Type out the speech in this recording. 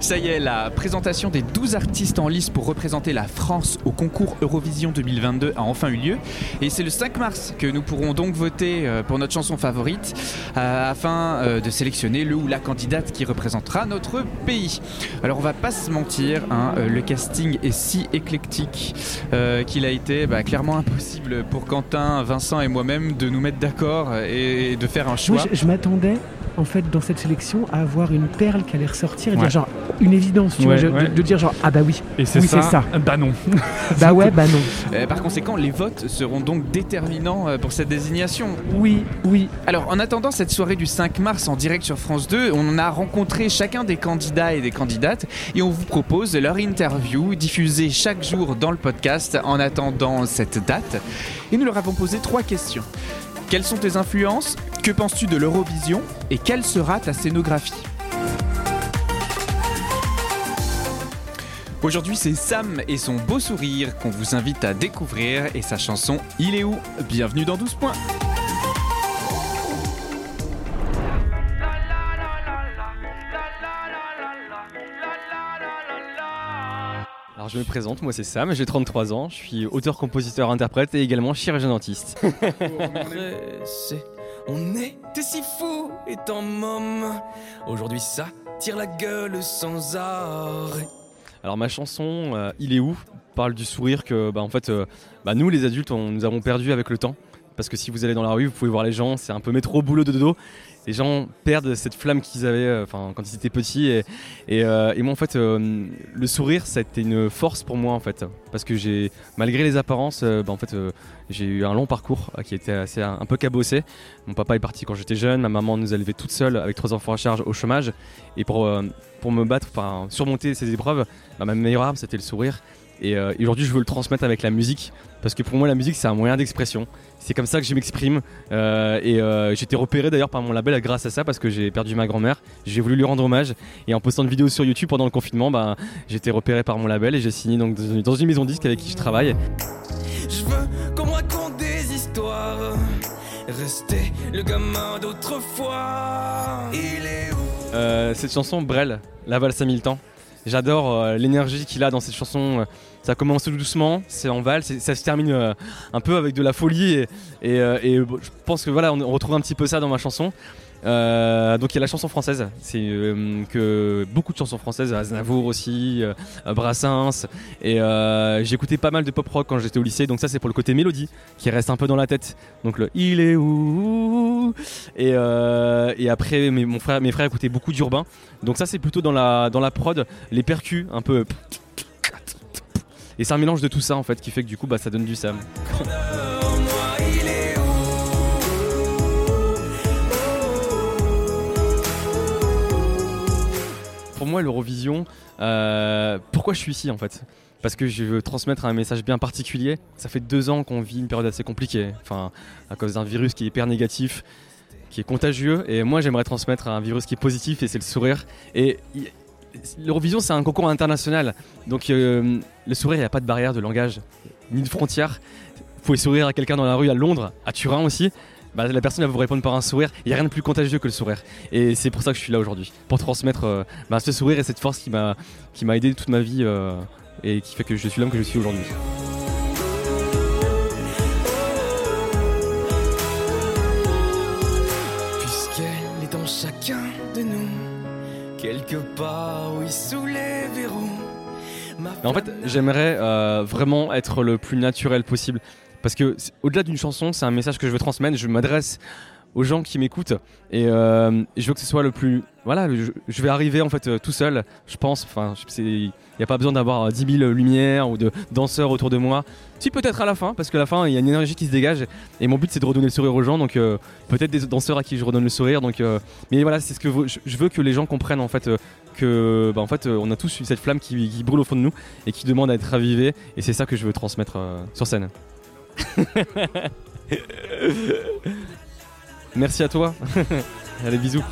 Ça y est, la présentation des 12 artistes en lice pour représenter la France au concours Eurovision 2022 a enfin eu lieu. Et c'est le 5 mars que nous pourrons donc voter euh, pour notre chanson favorite euh, afin euh, de sélectionner le ou la candidate qui représentera notre pays. Alors on va pas se mentir, hein, le casting est si éclectique qu'il a été bah, clairement impossible pour Quentin, Vincent et moi-même de nous mettre d'accord et de faire un choix. je m'attendais en fait dans cette sélection à avoir une perle qui allait ressortir et dire genre une évidence, tu vois, De, dire genre ah bah oui, et c'est ça, bah non. bah ouais, bah non. Euh, par conséquent, les votes seront donc déterminants euh, pour cette désignation. Oui, oui. Alors en attendant cette soirée du 5 mars en direct sur France 2, on a rencontré chacun des candidats et des candidates et on vous propose leur interview diffusée chaque jour dans le podcast en attendant cette date. Et nous leur avons posé trois questions. Quelles sont tes influences? Que penses-tu de l'Eurovision? Et quelle sera ta scénographie? Aujourd'hui, c'est Sam et son beau sourire qu'on vous invite à découvrir et sa chanson Il est où? Bienvenue dans 12 points. Alors je me présente, moi c'est Sam, j'ai 33 ans, je suis auteur, compositeur, interprète et également chirurgien dentiste. On était si fou étant môme, aujourd'hui ça tire la gueule sans arrêt. Alors ma chanson euh, Il est où parle du sourire que bah, en fait euh, bah, nous les adultes on, nous avons perdu avec le temps parce que si vous allez dans la rue vous pouvez voir les gens c'est un peu métro boulot de dodo. Les gens perdent cette flamme qu'ils avaient euh, quand ils étaient petits et, et, euh, moi en fait euh, le sourire ça a été une force pour moi en fait. Parce que j'ai malgré les apparences bah, en fait j'ai eu un long parcours qui était assez un, peu cabossé. Mon papa est parti quand j'étais jeune ma maman nous a élevés toute seule avec trois enfants à charge au chômage. Et pour, pour me battre enfin surmonter ces épreuves bah, ma meilleure arme c'était le sourire et, aujourd'hui je veux le transmettre avec la musique parce que pour moi la musique c'est un moyen d'expression. C'est comme ça que je m'exprime. Euh, et euh, j'ai été repéré d'ailleurs par mon label grâce à ça parce que j'ai perdu ma grand-mère. J'ai voulu lui rendre hommage. Et en postant une vidéo sur YouTube pendant le confinement bah, j'ai été repéré par mon label et j'ai signé donc dans une maison disque avec qui je travaille. Je veux qu'on me raconte des histoires. Rester le gamin d'autrefois. Il est où? Euh, cette chanson Brel la valse à mille temps j'adore l'énergie qu'il a dans cette chanson ça commence tout doucement, c'est en valse, ça se termine euh, un peu avec de la folie et, euh, je pense que voilà, on retrouve un petit peu ça dans ma chanson. Euh, donc il y a la chanson française, c'est que beaucoup de chansons françaises, Aznavour aussi, Brassens, et écouté pas mal de pop rock quand j'étais au lycée, donc ça c'est pour le côté mélodie qui reste un peu dans la tête. Donc le il est où? Et, après mes, mon mes frères écoutaient beaucoup d'urbain, donc ça c'est plutôt dans la dans la prod, les percus un peu. Et c'est un mélange de tout ça en fait qui fait que du coup bah, ça donne du Sam. l'Eurovision, euh, pourquoi je suis ici en fait? Parce que je veux transmettre un message bien particulier. Ça fait deux ans qu'on vit une période assez compliquée, enfin, à cause d'un virus qui est hyper négatif, qui est contagieux. Et moi, j'aimerais transmettre un virus qui est positif, et c'est le sourire. Et l'Eurovision, c'est un concours international. Donc, euh, le sourire, il n'y a pas de barrière de langage, ni de frontière. Vous pouvez sourire à quelqu'un dans la rue à Londres, à Turin aussi. Bah, la personne va vous répondre par un sourire. Il n'y a rien de plus contagieux que le sourire. Et c'est pour ça que je suis là aujourd'hui. Pour transmettre euh, bah, ce sourire et cette force qui m'a, qui m'a aidé toute ma vie euh, et qui fait que je suis l'homme que je suis aujourd'hui. Puisqu'elle est dans chacun de nous, quelque part, oui, sous les verrous en fait, j'aimerais euh, vraiment être le plus naturel possible. Parce que au-delà d'une chanson, c'est un message que je veux transmettre. Je m'adresse aux gens qui m'écoutent et euh, je veux que ce soit le plus voilà je, vais arriver en fait euh, tout seul je pense enfin il n'y a pas besoin d'avoir 10 000 lumières ou de danseurs autour de moi si peut-être à la fin parce que la fin il y a une énergie qui se dégage et mon but c'est de redonner le sourire aux gens donc peut-être des danseurs à qui je redonne le sourire donc mais voilà c'est ce que je, veux que les gens comprennent en fait que bah, en fait, on a tous cette flamme qui, brûle au fond de nous et qui demande à être ravivée. Et c'est ça que je veux transmettre euh, sur scène. Merci à toi. Allez, bisous.